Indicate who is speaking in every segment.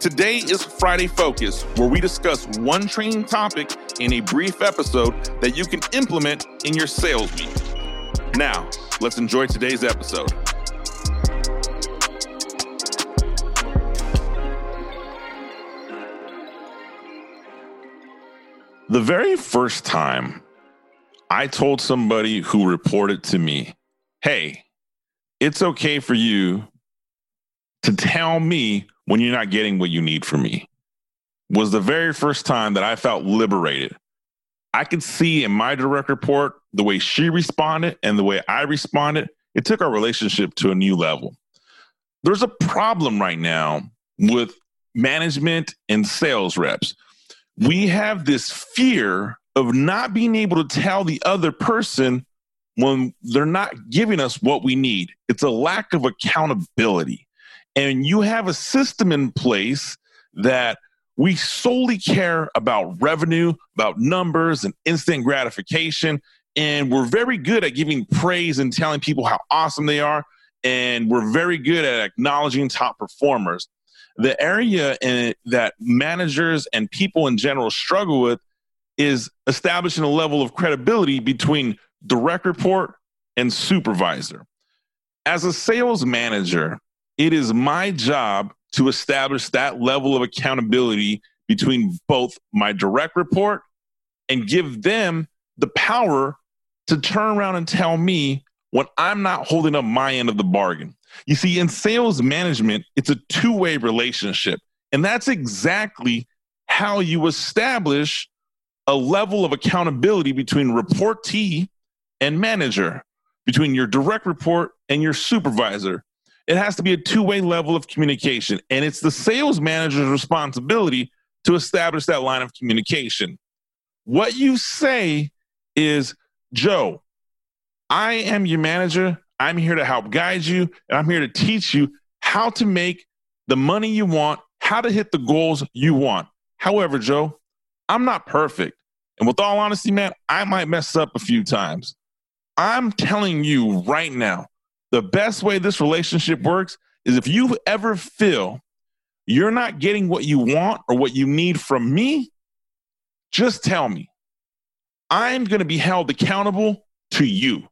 Speaker 1: Today is Friday Focus, where we discuss one training topic in a brief episode that you can implement in your sales meeting. Now, let's enjoy today's episode. The very first time I told somebody who reported to me, hey, it's okay for you to tell me when you're not getting what you need from me was the very first time that I felt liberated. I could see in my direct report the way she responded and the way I responded. It took our relationship to a new level. There's a problem right now with management and sales reps. We have this fear of not being able to tell the other person when they're not giving us what we need. It's a lack of accountability and you have a system in place that we solely care about revenue, about numbers and instant gratification. And we're very good at giving praise and telling people how awesome they are. And we're very good at acknowledging top performers. The area in, that managers and people in general struggle with is establishing a level of credibility between direct report and supervisor. As a sales manager, it is my job to establish that level of accountability between both my direct report and give them the power to turn around and tell me when I'm not holding up my end of the bargain. You see, in sales management, it's a two way relationship. And that's exactly how you establish a level of accountability between reportee and manager, between your direct report and your supervisor. It has to be a two way level of communication. And it's the sales manager's responsibility to establish that line of communication. What you say is, Joe, I am your manager. I'm here to help guide you, and I'm here to teach you how to make the money you want, how to hit the goals you want. However, Joe, I'm not perfect. And with all honesty, man, I might mess up a few times. I'm telling you right now, the best way this relationship works is if you ever feel you're not getting what you want or what you need from me, just tell me. I'm going to be held accountable to you.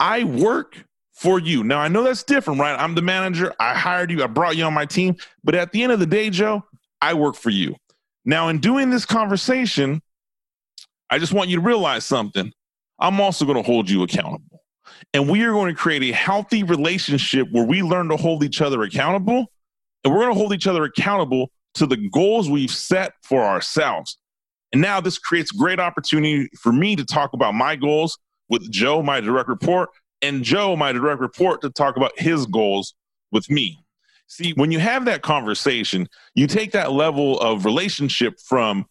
Speaker 1: I work for you. Now, I know that's different, right? I'm the manager. I hired you. I brought you on my team. But at the end of the day, Joe, I work for you. Now, in doing this conversation, I just want you to realize something. I'm also going to hold you accountable. And we are going to create a healthy relationship where we learn to hold each other accountable. And we're going to hold each other accountable to the goals we've set for ourselves. And now this creates great opportunity for me to talk about my goals with Joe, my direct report, and Joe, my direct report, to talk about his goals with me. See, when you have that conversation, you take that level of relationship from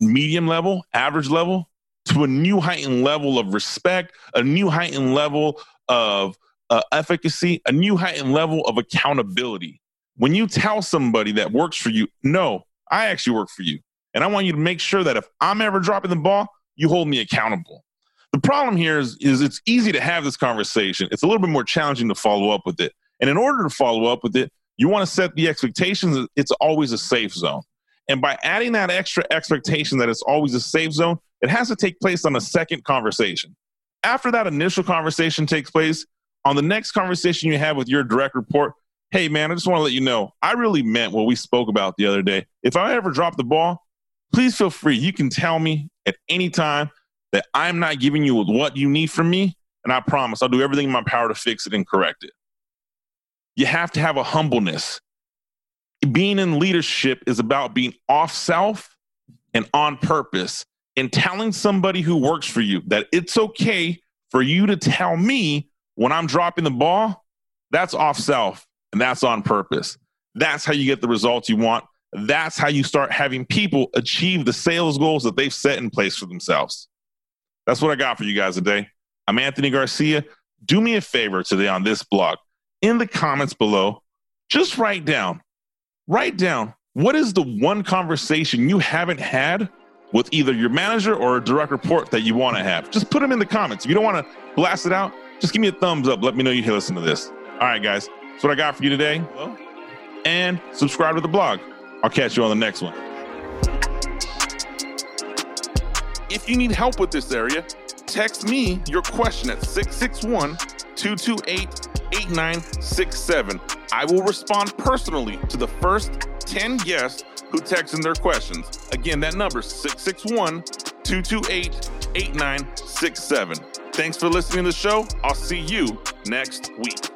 Speaker 1: medium level, average level, to a new heightened level of respect, a new heightened level of uh, efficacy, a new heightened level of accountability. When you tell somebody that works for you, no, I actually work for you. And I want you to make sure that if I'm ever dropping the ball, you hold me accountable. The problem here is, is it's easy to have this conversation. It's a little bit more challenging to follow up with it. And in order to follow up with it, you want to set the expectations. It's always a safe zone. And by adding that extra expectation that it's always a safe zone, it has to take place on a second conversation. After that initial conversation takes place, on the next conversation you have with your direct report, hey man, I just want to let you know, I really meant what we spoke about the other day. If I ever drop the ball, please feel free. You can tell me at any time that I'm not giving you what you need from me. And I promise I'll do everything in my power to fix it and correct it. You have to have a humbleness. Being in leadership is about being off self and on purpose and telling somebody who works for you that it's okay for you to tell me when I'm dropping the ball, that's off self and that's on purpose. That's how you get the results you want. That's how you start having people achieve the sales goals that they've set in place for themselves. That's what I got for you guys today. I'm Anthony Garcia. Do me a favor today on this blog. In the comments below, just write down, write down what is the one conversation you haven't had with either your manager or a direct report that you want to have. Just put them in the comments. If you don't want to blast it out, just give me a thumbs up. Let me know you can listen to this. All right, guys. That's what I got for you today. And subscribe to the blog. I'll catch you on the next one. If you need help with this area, text me your question at 661 228 8967. I will respond personally to the first 10 guests who text in their questions. Again, that number is 661 228 8967. Thanks for listening to the show. I'll see you next week.